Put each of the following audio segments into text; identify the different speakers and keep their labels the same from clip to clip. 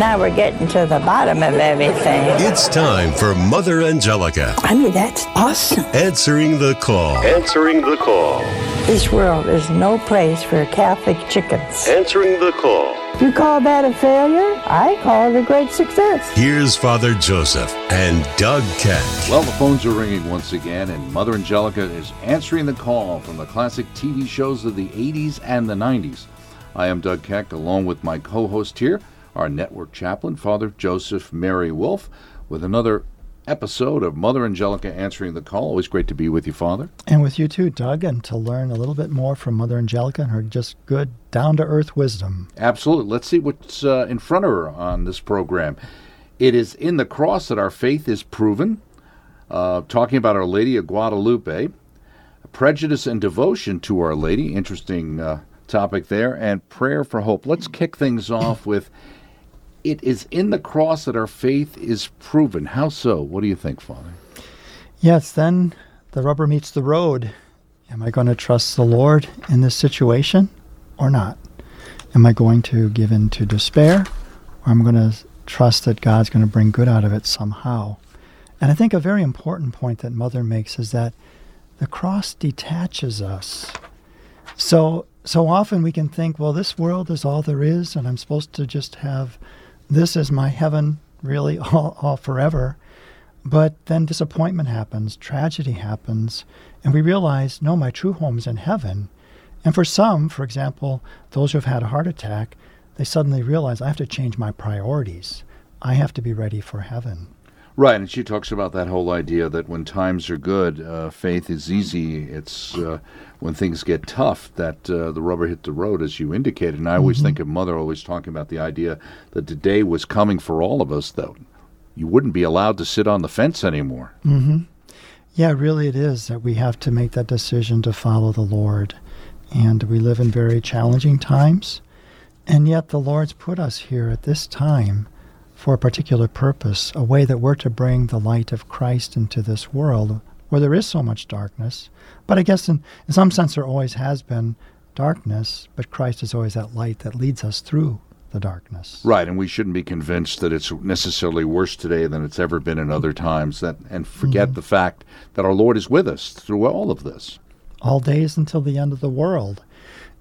Speaker 1: Now we're getting to the bottom of everything.
Speaker 2: It's time for Mother Angelica.
Speaker 1: I mean, that's awesome.
Speaker 2: Answering the call. Answering the call.
Speaker 1: This world is no place for Catholic chickens.
Speaker 2: Answering the call.
Speaker 1: You call that a failure? I call it a great success.
Speaker 2: Here's Father Joseph and Doug Keck.
Speaker 3: Well, the phones are ringing once again, and Mother Angelica is answering the call from the classic TV shows of the 80s and the 90s. I am Doug Keck, along with my co host here, our network chaplain, Father Joseph Mary Wolfe, with another episode of Mother Angelica answering the call. Always great to be with you, Father.
Speaker 4: And with you too, Doug, and to learn a little bit more from Mother Angelica and her just good, down to earth wisdom.
Speaker 3: Absolutely. Let's see what's uh, in front of her on this program. It is in the cross that our faith is proven. Uh, talking about Our Lady of Guadalupe, prejudice and devotion to Our Lady. Interesting uh, topic there, and prayer for hope. Let's kick things off with it is in the cross that our faith is proven. How so? What do you think, Father?
Speaker 4: Yes, then the rubber meets the road. Am I going to trust the Lord in this situation or not? Am I going to give in to despair or am I going to trust that God's going to bring good out of it somehow? And I think a very important point that Mother makes is that the cross detaches us. So so often we can think, well, this world is all there is, and I'm supposed to just have this is my heaven, really all, all forever. But then disappointment happens, tragedy happens, and we realize, no, my true home is in heaven. And for some, for example, those who have had a heart attack, they suddenly realize I have to change my priorities. I have to be ready for heaven.
Speaker 3: Right, and she talks about that whole idea that when times are good, uh, faith is easy. It's uh, when things get tough that uh, the rubber hit the road, as you indicated. And I always mm-hmm. think of Mother always talking about the idea that the day was coming for all of us, though. You wouldn't be allowed to sit on the fence anymore.
Speaker 4: Mm-hmm. Yeah, really, it is that we have to make that decision to follow the Lord. And we live in very challenging times. And yet, the Lord's put us here at this time for a particular purpose, a way that we're to bring the light of Christ into this world where there is so much darkness. But I guess in, in some sense there always has been darkness, but Christ is always that light that leads us through the darkness.
Speaker 3: Right, and we shouldn't be convinced that it's necessarily worse today than it's ever been in other times that and forget mm-hmm. the fact that our Lord is with us through all of this.
Speaker 4: All days until the end of the world.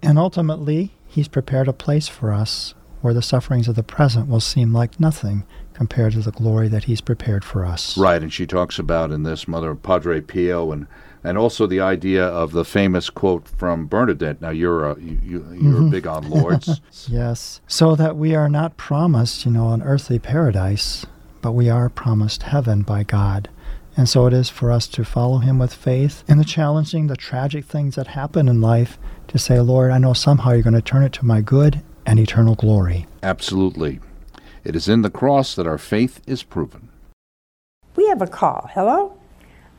Speaker 4: And ultimately, he's prepared a place for us where the sufferings of the present will seem like nothing compared to the glory that he's prepared for us.
Speaker 3: Right, and she talks about in this Mother Padre Pio and and also the idea of the famous quote from Bernadette. Now you're a, you, are mm-hmm. big on Lourdes.
Speaker 4: yes, so that we are not promised, you know, an earthly paradise, but we are promised heaven by God. And so it is for us to follow him with faith in the challenging, the tragic things that happen in life to say, Lord, I know somehow you're going to turn it to my good and eternal glory.
Speaker 3: Absolutely. It is in the cross that our faith is proven.
Speaker 1: We have a call. Hello?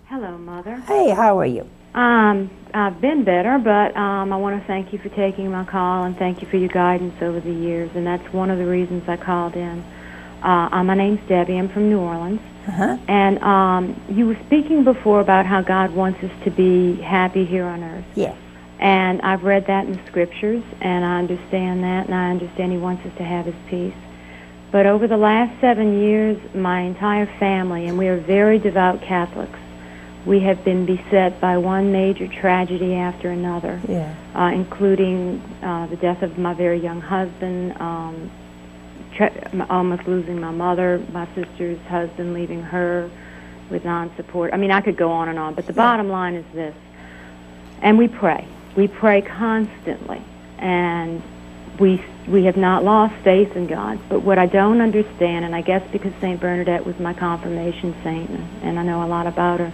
Speaker 5: Hello, Mother.
Speaker 1: Hey, how are you?
Speaker 5: Um, I've been better, but um, I want to thank you for taking my call and thank you for your guidance over the years. And that's one of the reasons I called in. Uh, my name's Debbie. I'm from New Orleans.
Speaker 1: Uh-huh.
Speaker 5: And um, you were speaking before about how God wants us to be happy here on earth.
Speaker 1: Yes.
Speaker 5: And I've read that in the scriptures, and I understand that, and I understand He wants us to have His peace. But over the last seven years, my entire family, and we are very devout Catholics, we have been beset by one major tragedy after another,
Speaker 1: yeah.
Speaker 5: uh, including uh, the death of my very young husband, um, tra- almost losing my mother, my sister's husband leaving her with non-support. I mean, I could go on and on, but the yeah. bottom line is this. And we pray. We pray constantly, and we we have not lost faith in God. But what I don't understand, and I guess because Saint Bernadette was my confirmation saint, and I know a lot about her,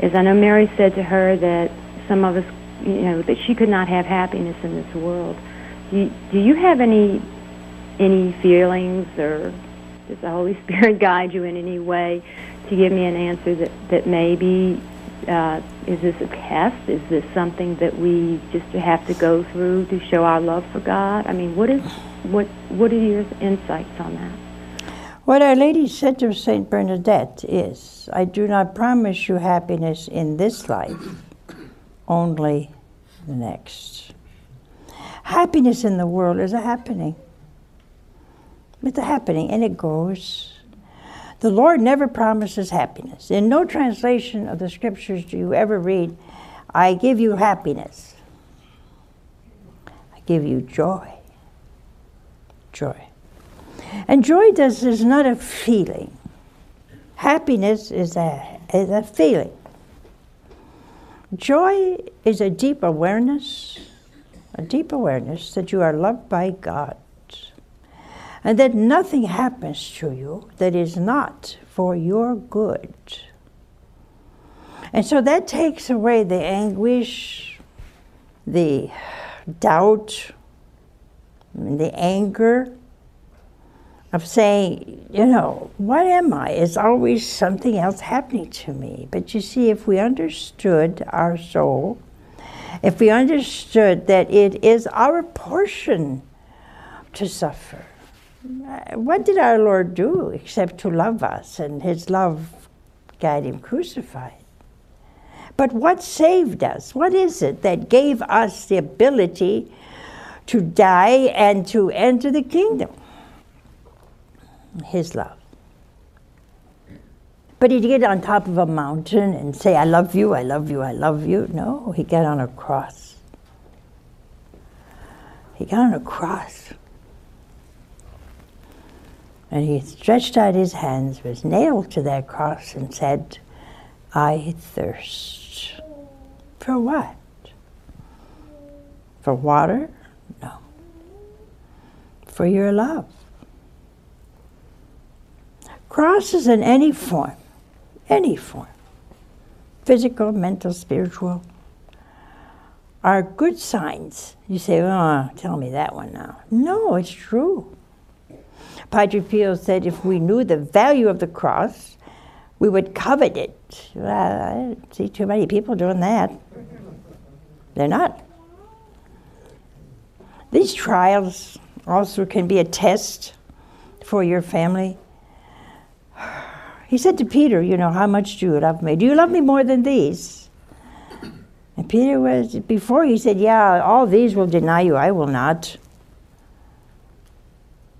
Speaker 5: is I know Mary said to her that some of us, you know, that she could not have happiness in this world. Do you, do you have any any feelings, or does the Holy Spirit guide you in any way to give me an answer that that maybe uh, is this a test? Is this something that we just have to go through to show our love for God? I mean, what is what what are your insights on that?
Speaker 1: What Our Lady said to Saint Bernadette is, "I do not promise you happiness in this life, only the next." Happiness in the world is a happening. It's a happening, and it goes. The Lord never promises happiness. In no translation of the scriptures do you ever read, I give you happiness. I give you joy. Joy. And joy does, is not a feeling. Happiness is a, is a feeling. Joy is a deep awareness, a deep awareness that you are loved by God and that nothing happens to you that is not for your good. And so that takes away the anguish, the doubt, the anger of saying, you know, what am I? Is always something else happening to me. But you see, if we understood our soul, if we understood that it is our portion to suffer, what did our Lord do except to love us and his love got him crucified? But what saved us? What is it that gave us the ability to die and to enter the kingdom? His love. But he did get on top of a mountain and say, I love you, I love you, I love you. No, he got on a cross. He got on a cross. And he stretched out his hands, was nailed to that cross, and said, I thirst. For what? For water? No. For your love. Crosses in any form, any form, physical, mental, spiritual, are good signs. You say, oh, tell me that one now. No, it's true. Padre Pio said if we knew the value of the cross, we would covet it. Well, I don't see too many people doing that. They're not. These trials also can be a test for your family. He said to Peter, You know, how much do you love me? Do you love me more than these? And Peter was, before he said, Yeah, all these will deny you, I will not.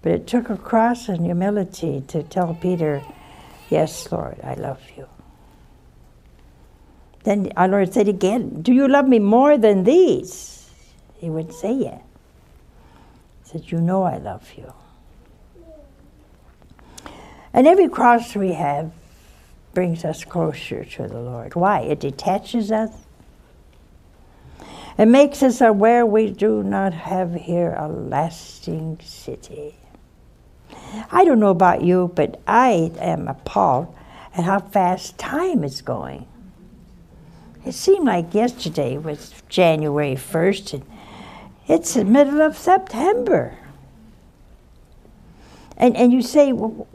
Speaker 1: But it took a cross and humility to tell Peter, Yes, Lord, I love you. Then our Lord said again, Do you love me more than these? He would say, Yeah. He said, You know I love you. And every cross we have brings us closer to the Lord. Why? It detaches us. It makes us aware we do not have here a lasting city. I don't know about you, but I am appalled at how fast time is going. It seemed like yesterday was January 1st, and it's the middle of September. And, and you say, well,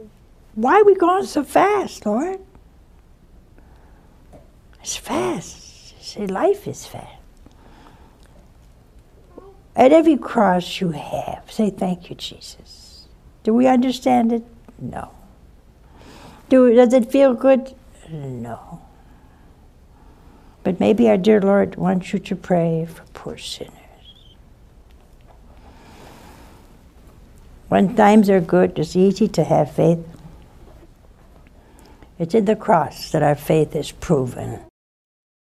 Speaker 1: why are we going so fast, Lord? It's fast. See, life is fast. At every cross you have, say, Thank you, Jesus. Do we understand it? No. Do, does it feel good? No. But maybe our dear Lord wants you to pray for poor sinners. When times are good, it's easy to have faith. It's in the cross that our faith is proven.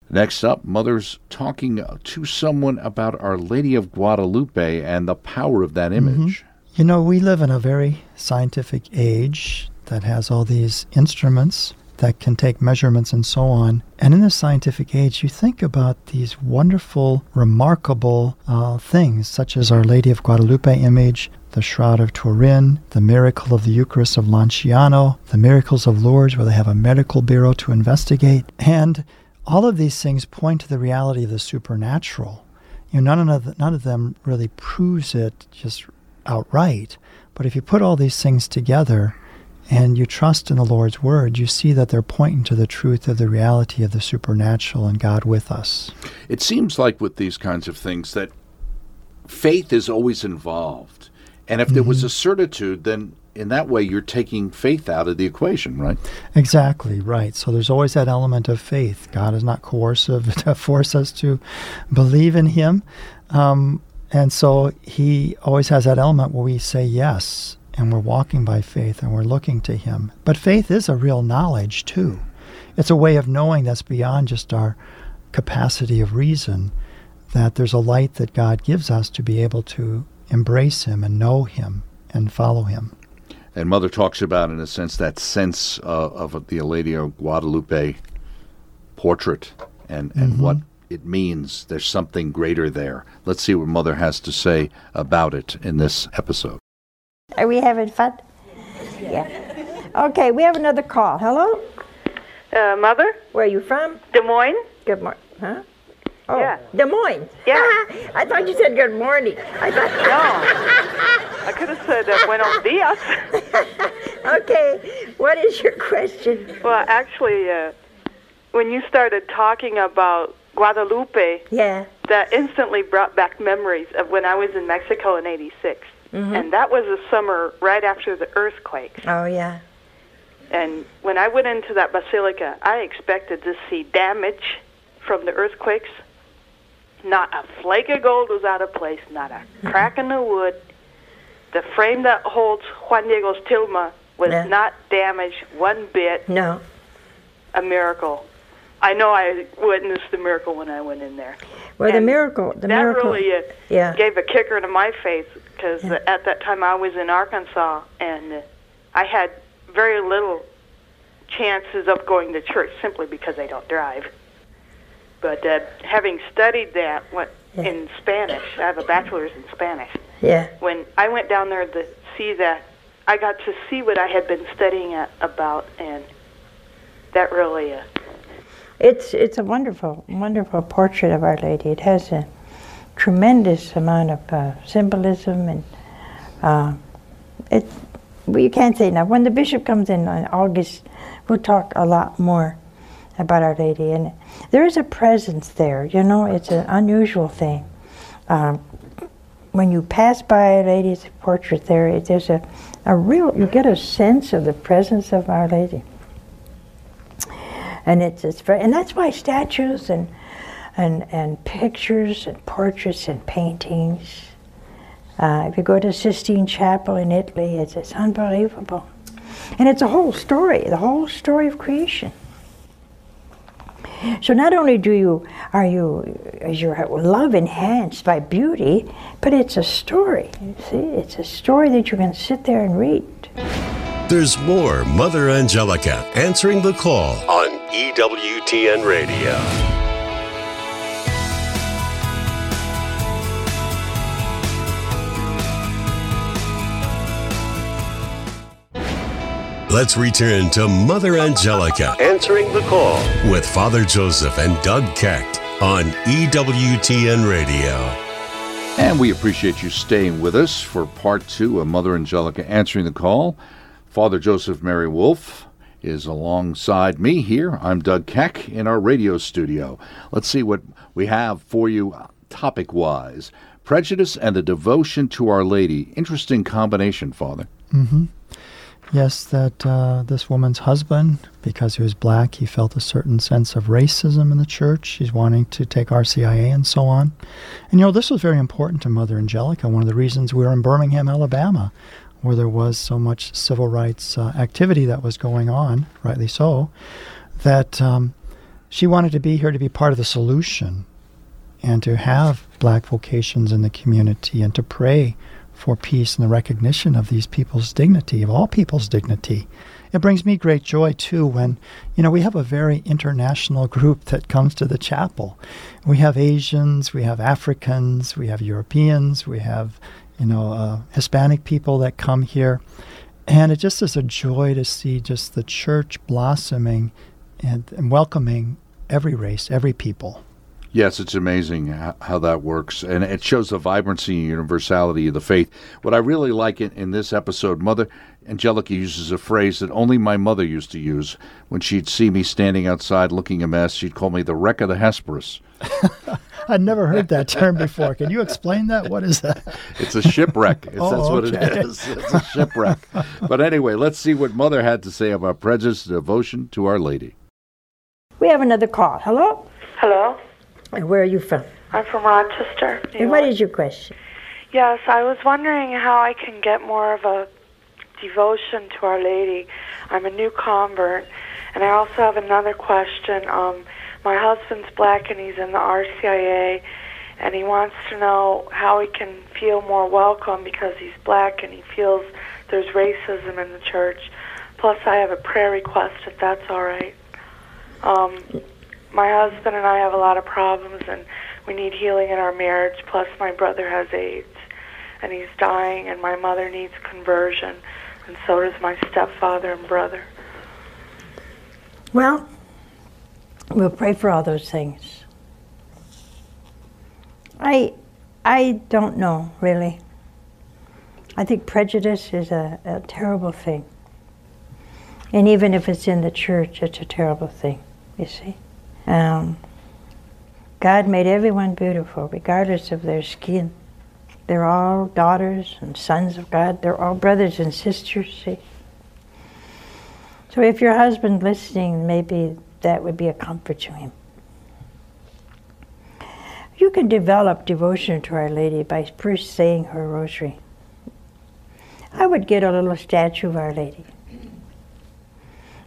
Speaker 3: Next up, Mother's talking to someone about Our Lady of Guadalupe and the power of that image.
Speaker 4: Mm-hmm. You know, we live in a very scientific age that has all these instruments that can take measurements and so on. And in this scientific age, you think about these wonderful, remarkable uh, things, such as Our Lady of Guadalupe image, the Shroud of Turin, the miracle of the Eucharist of Lanciano, the miracles of Lourdes, where they have a medical bureau to investigate. And all of these things point to the reality of the supernatural. You know, none of, the, none of them really proves it just outright. But if you put all these things together and you trust in the Lord's word, you see that they're pointing to the truth of the reality of the supernatural and God with us.
Speaker 3: It seems like with these kinds of things that faith is always involved. And if mm-hmm. there was mm-hmm. a certitude, then in that way you're taking faith out of the equation, right?
Speaker 4: Exactly, right. So there's always that element of faith. God is not coercive to force us to believe in Him. Um, and so he always has that element where we say yes. and we're walking by faith and we're looking to Him. But faith is a real knowledge, too. It's a way of knowing that's beyond just our capacity of reason, that there's a light that God gives us to be able to embrace Him and know Him and follow Him.
Speaker 3: And Mother talks about, in a sense, that sense uh, of the Lady of Guadalupe portrait and, and
Speaker 4: Mm-hmm.
Speaker 3: what it means. There's something greater there. Let's see what Mother has to say about it in this episode.
Speaker 1: Are we having fun? Yeah. Okay, we have another call. Hello?
Speaker 6: Uh, mother,
Speaker 1: Where are you from?
Speaker 6: Des Moines.
Speaker 1: Good morning. Huh? Oh,
Speaker 6: Yeah.
Speaker 1: Des Moines.
Speaker 6: Yeah.
Speaker 1: I thought you said good morning. I thought. So.
Speaker 6: I could have said uh, buenos dias.
Speaker 1: Okay, what is your question?
Speaker 6: well, actually, uh, when you started talking about Guadalupe,
Speaker 1: Yeah.
Speaker 6: that instantly brought back memories of when I was in Mexico in '86, mm-hmm. and that was the summer right after the earthquake.
Speaker 1: Oh, yeah.
Speaker 6: And when I went into that basilica, I expected to see damage from the earthquakes. Not a flake of gold was out of place, not a mm-hmm. crack in the wood. The frame that holds Juan Diego's tilma was
Speaker 1: Yeah.
Speaker 6: not damaged one bit.
Speaker 1: No.
Speaker 6: A miracle. I know I witnessed the miracle when I went in there.
Speaker 1: Well, the miracle, the
Speaker 6: that
Speaker 1: miracle.
Speaker 6: really uh,
Speaker 1: yeah.
Speaker 6: gave a kicker to my faith because
Speaker 1: Yeah.
Speaker 6: at that time I was in Arkansas and I had very little chances of going to church simply because I don't drive. But uh, having studied that what,
Speaker 1: Yeah.
Speaker 6: in Spanish, I have a bachelor's in Spanish.
Speaker 1: yeah.
Speaker 6: When I went down there to see that, I got to see what I had been studying a about, and that really uh,
Speaker 1: It's it's a wonderful, wonderful portrait of Our Lady. It has a tremendous amount of uh, symbolism, and uh, it. Well, you can't say enough. When the bishop comes in on August, we'll talk a lot more about Our Lady, and there is a presence there. You know, it's an unusual thing. Um, when you pass by Our Lady's portrait, there it- there's a, a real. You get a sense of the presence of Our Lady and it's it's very, and that's why statues and and and pictures and portraits and paintings. Uh, if you go to Sistine Chapel in Italy, it's it's unbelievable, and it's a whole story, the whole story of creation. So not only do you are you is your love enhanced by beauty, but it's a story. You see, it's a story that you can sit there and read.
Speaker 2: There's more Mother Angelica answering the call on EWTN Radio. Let's return to Mother Angelica answering the call with Father Joseph and Doug Keck on EWTN Radio.
Speaker 3: And we appreciate you staying with us for part two of Mother Angelica answering the call. Father Joseph Mary Wolfe is alongside me here. I'm Doug Keck in our radio studio. Let's see what we have for you topic wise. Prejudice and the devotion to Our Lady. Interesting combination, Father. Mm-hmm.
Speaker 4: Yes, that uh, this woman's husband, because he was black, he felt a certain sense of racism in the church. He's wanting to take RCIA and so on. And you know, this was very important to Mother Angelica. One of the reasons we were in Birmingham, Alabama, where there was so much civil rights uh, activity that was going on, rightly so, that um, she wanted to be here to be part of the solution and to have black vocations in the community and to pray for peace and the recognition of these people's dignity, of all people's dignity. It brings me great joy too when, you know, we have a very international group that comes to the chapel. We have Asians, we have Africans, we have Europeans, we have, you know, uh, Hispanic people that come here. And it just is a joy to see just the church blossoming and, and welcoming every race, every people.
Speaker 3: Yes, it's amazing how that works, and it shows the vibrancy and universality of the faith. What I really like in, in this episode, Mother Angelica uses a phrase that only my mother used to use when she'd see me standing outside looking a mess. She'd call me the wreck of the Hesperus.
Speaker 4: I'd never heard that term before. Can you explain that? What is that?
Speaker 3: It's a shipwreck. It's,
Speaker 4: Oh,
Speaker 3: that's what it
Speaker 4: okay.
Speaker 3: is. It's a shipwreck. but anyway, let's see what Mother had to say about prejudice and devotion to Our Lady.
Speaker 1: We have another call. Hello?
Speaker 7: Hello,
Speaker 1: And where are you from?
Speaker 7: I'm from Rochester. New
Speaker 1: And what
Speaker 7: York.
Speaker 1: is your question?
Speaker 7: Yes, I was wondering how I can get more of a devotion to Our Lady. I'm a new convert, and I also have another question. Um, my husband's black and he's in the RCIA, and he wants to know how he can feel more welcome because he's black and he feels there's racism in the church. Plus, I have a prayer request if that's all right. Um, my husband and I have a lot of problems, and we need healing in our marriage. Plus, my brother has AIDS, and he's dying, and my mother needs conversion, and so does my stepfather and brother.
Speaker 1: Well, we'll pray for all those things. I, I don't know really. I think prejudice is a, a terrible thing. And even if it's in the church, it's a terrible thing, you see. Um, God made everyone beautiful, regardless of their skin. They're all daughters and sons of God. They're all brothers and sisters, see. So if your husband listening, maybe that would be a comfort to him. You can develop devotion to Our Lady by first saying her rosary. I would get a little statue of Our Lady.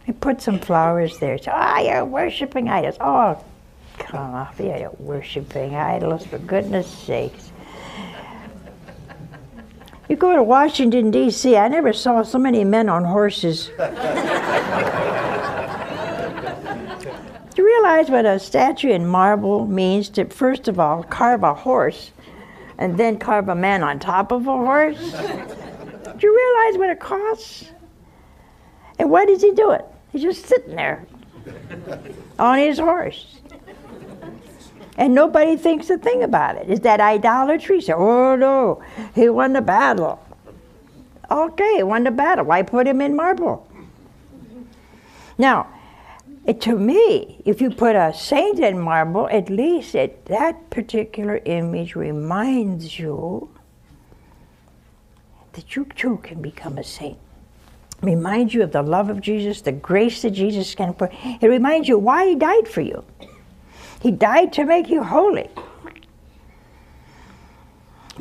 Speaker 1: And put some flowers there. So, ah, oh, you're worshiping idols. Oh, come off, you're worshiping idols, for goodness sakes. You go to Washington, D.C., I never saw so many men on horses. Do you realize what a statue in marble means to, first of all, carve a horse and then carve a man on top of a horse? Do you realize what it costs? And why does he do it? He's just sitting there on his horse. And nobody thinks a thing about it. Is that idolatry? Say, oh no, he won the battle. Okay, he won the battle. Why put him in marble? Now, it, to me, if you put a saint in marble, at least it, that particular image reminds you that you too can become a saint. Reminds you of the love of Jesus, the grace that Jesus can put. It reminds you why he died for you. He died to make you holy.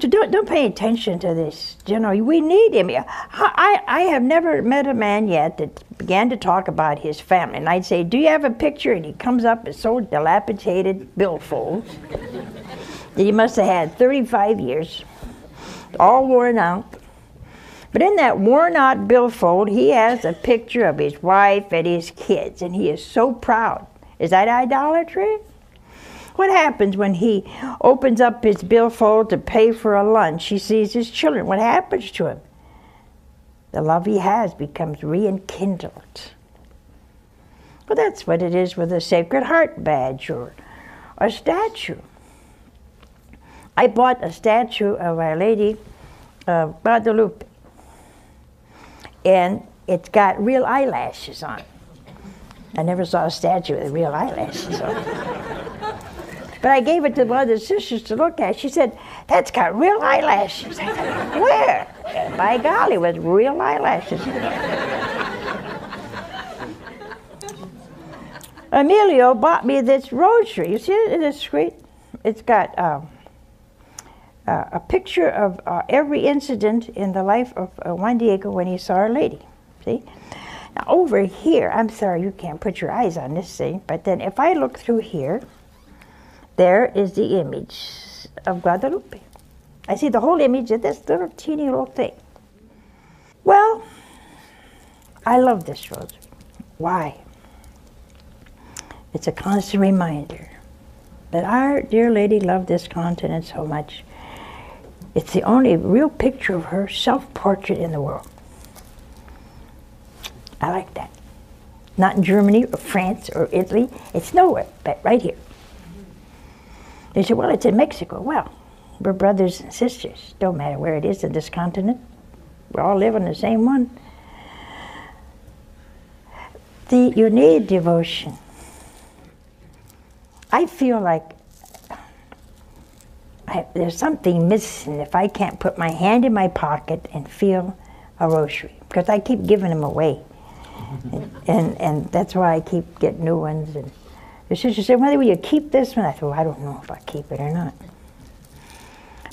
Speaker 1: So don't, don't pay attention to this. You know, we need him. I, I have never met a man yet that began to talk about his family. And I'd say, Do you have a picture? And he comes up with so dilapidated billfolds that he must have had 35 years, all worn out. But in that worn out billfold, he has a picture of his wife and his kids, and he is so proud. Is that idolatry? What happens when he opens up his billfold to pay for a lunch? He sees his children. What happens to him? The love he has becomes rekindled. Well, that's what it is with a Sacred Heart badge or a statue. I bought a statue of Our Lady of Guadalupe, and it's got real eyelashes on. I never saw a statue with real eyelashes on. But I gave it to one of the sisters to look at. She said, That's got real eyelashes. I said, Where? By golly, with real eyelashes. Emilio bought me this rosary. You see it? It's sweet. It's got um, uh, a picture of uh, every incident in the life of uh, Juan Diego when he saw Our Lady. See? Now, over here, I'm sorry you can't put your eyes on this thing, but then if I look through here, there is the image of Guadalupe. I see the whole image of this little teeny little thing. Well, I love this rosary. Why? It's a constant reminder that our dear lady loved this continent so much. It's the only real picture of her self portrait in the world. I like that. Not in Germany or France or Italy. It's nowhere but right here. They said, well, it's in Mexico. Well, we're brothers and sisters. Don't matter where it is in this continent. We all live in the same one. The, you need devotion. I feel like I, there's something missing if I can't put my hand in my pocket and feel a rosary because I keep giving them away. and, and, and that's why I keep getting new ones. And, the sister said, Mother, will you keep this one? I thought, well, I don't know if I keep it or not.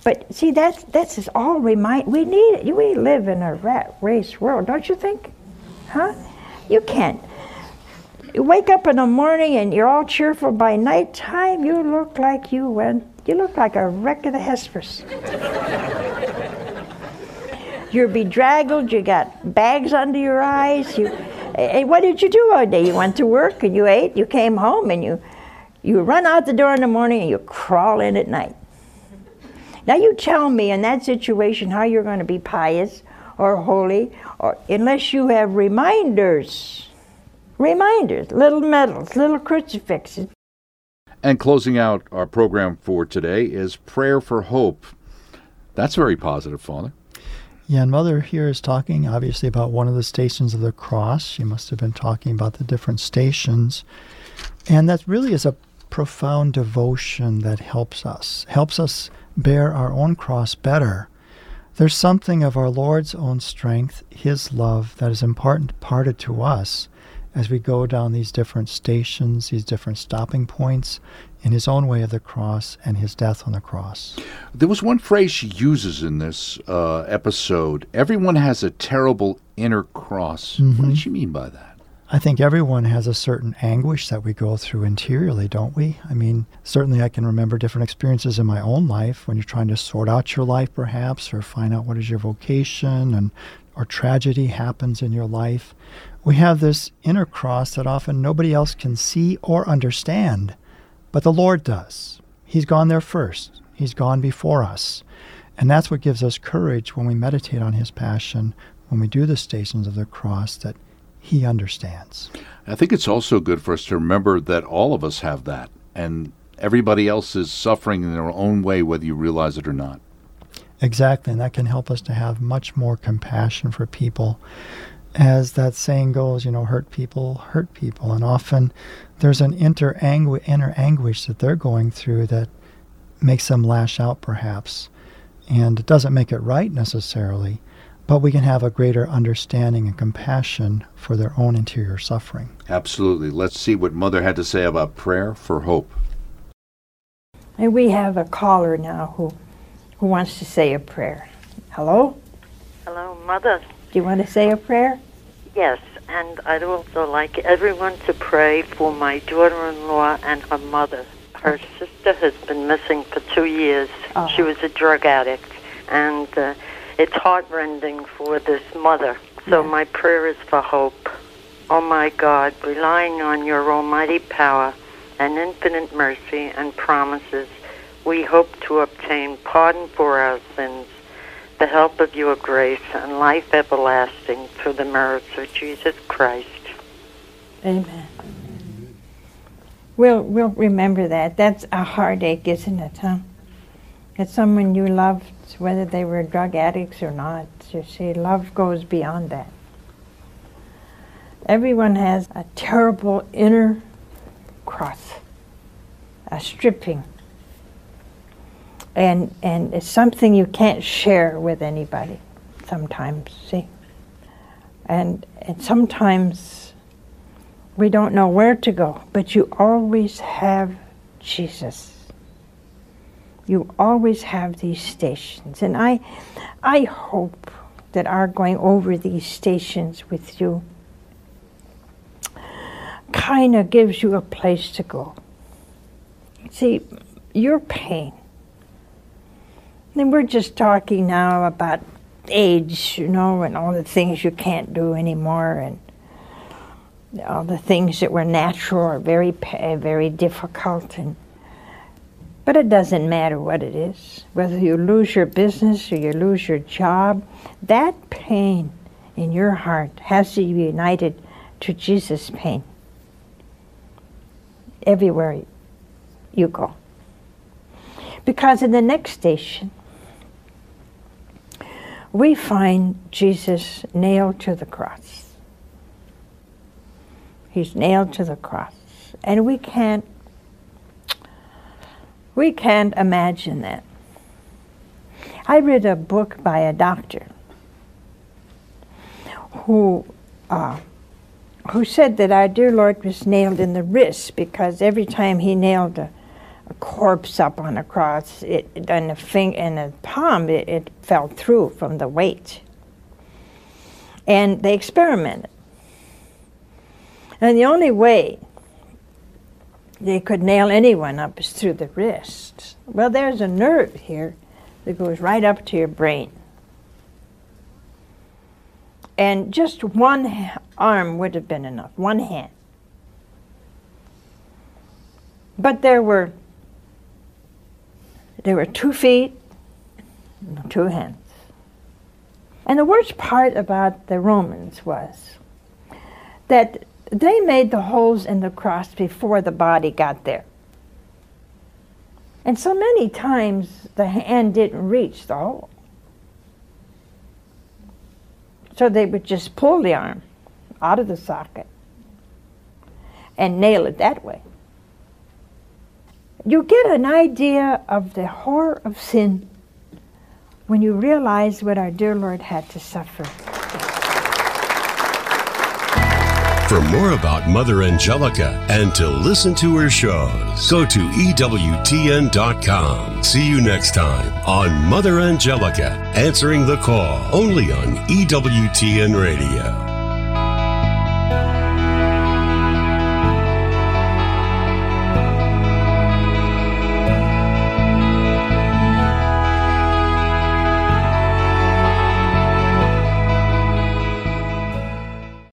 Speaker 1: But see, that's that's all remind. We need it. We live in a rat race world, don't you think? Huh? You can't. You wake up in the morning and you're all cheerful. By nighttime, you look like you went. You look like a wreck of the Hesperus. you're bedraggled. You got bags under your eyes. You. And what did you do all day? You went to work and you ate. You came home and you, you run out the door in the morning and you crawl in at night. Now you tell me in that situation how you're going to be pious or holy, or unless you have reminders. Reminders, little medals, little crucifixes.
Speaker 3: And closing out our program for today is prayer for hope. That's very positive, Father.
Speaker 4: Yeah, and Mother here is talking obviously about one of the stations of the cross. She must have been talking about the different stations. And that really is a profound devotion that helps us, helps us bear our own cross better. There's something of our Lord's own strength, His love, that is imparted to us as we go down these different stations, these different stopping points in His own way of the cross and His death on the cross.
Speaker 3: There was one phrase she uses in this uh, episode everyone has a terrible inner cross. Mm-hmm. What did she mean by that?
Speaker 4: I think everyone has a certain anguish that we go through interiorly, don't we? I mean, certainly I can remember different experiences in my own life when you're trying to sort out your life, perhaps, or find out what is your vocation, and or tragedy happens in your life. We have this inner cross that often nobody else can see or understand, but the Lord does. He's gone there first. He's gone before us. And that's what gives us courage when we meditate on His passion, when we do the stations of the cross, that he understands.
Speaker 3: I think it's also good for us to remember that all of us have that, and everybody else is suffering in their own way, whether you realize it or not.
Speaker 4: Exactly, and that can help us to have much more compassion for people. As that saying goes, you know, hurt people hurt people, and often there's an inner, angu- inner anguish that they're going through that makes them lash out, perhaps. And it doesn't make it right necessarily, but we can have a greater understanding and compassion for their own interior suffering.
Speaker 3: Absolutely. Let's see what Mother had to say about prayer for hope.
Speaker 1: And we have a caller now who, who wants to say a prayer. Hello?
Speaker 8: Hello, Mother.
Speaker 1: Do you want to say a prayer?
Speaker 8: Yes, and I'd also like everyone to pray for my daughter in law and her mother. Her sister has been missing for two years. Oh. She was a drug addict, and uh, it's heartrending for this mother. So my prayer is for hope. Oh my God, relying on your almighty power and infinite mercy and promises, we hope to obtain pardon for our sins, the help of your grace, and life everlasting through the merits of Jesus Christ.
Speaker 1: Amen. We'll, we'll remember that. That's a heartache, isn't it, huh? It's someone you loved, whether they were drug addicts or not. You see, love goes beyond that. Everyone has a terrible inner cross, a stripping. And, and it's something you can't share with anybody sometimes, see? And, and sometimes we don't know where to go, but you always have Jesus you always have these stations. And I, I hope that our going over these stations with you kind of gives you a place to go. See, your pain. And we're just talking now about age, you know, and all the things you can't do anymore, and all the things that were natural are very, very difficult. And but it doesn't matter what it is, whether you lose your business or you lose your job, that pain in your heart has to be united to Jesus' pain everywhere you go. Because in the next station, we find Jesus nailed to the cross. He's nailed to the cross. And we can't we can't imagine that. I read a book by a doctor who uh, who said that our dear Lord was nailed in the wrist because every time he nailed a, corpse up on a cross. It and the finger and the palm it, it fell through from the weight. And they experimented. And the only way they could nail anyone up is through the wrist. Well, there's a nerve here that goes right up to your brain. And just one arm would have been enough, one hand. But there were there were two feet, two hands. And the worst part about the Romans was that they made the holes in the cross before the body got there. And so many times the hand didn't reach the hole. So they would just pull the arm out of the socket and nail it that way. You get an idea of the horror of sin when you realize what our dear Lord had to suffer.
Speaker 2: For more about Mother Angelica and to listen to her shows, go to EWTN.com. See you next time on Mother Angelica, answering the call only on EWTN Radio.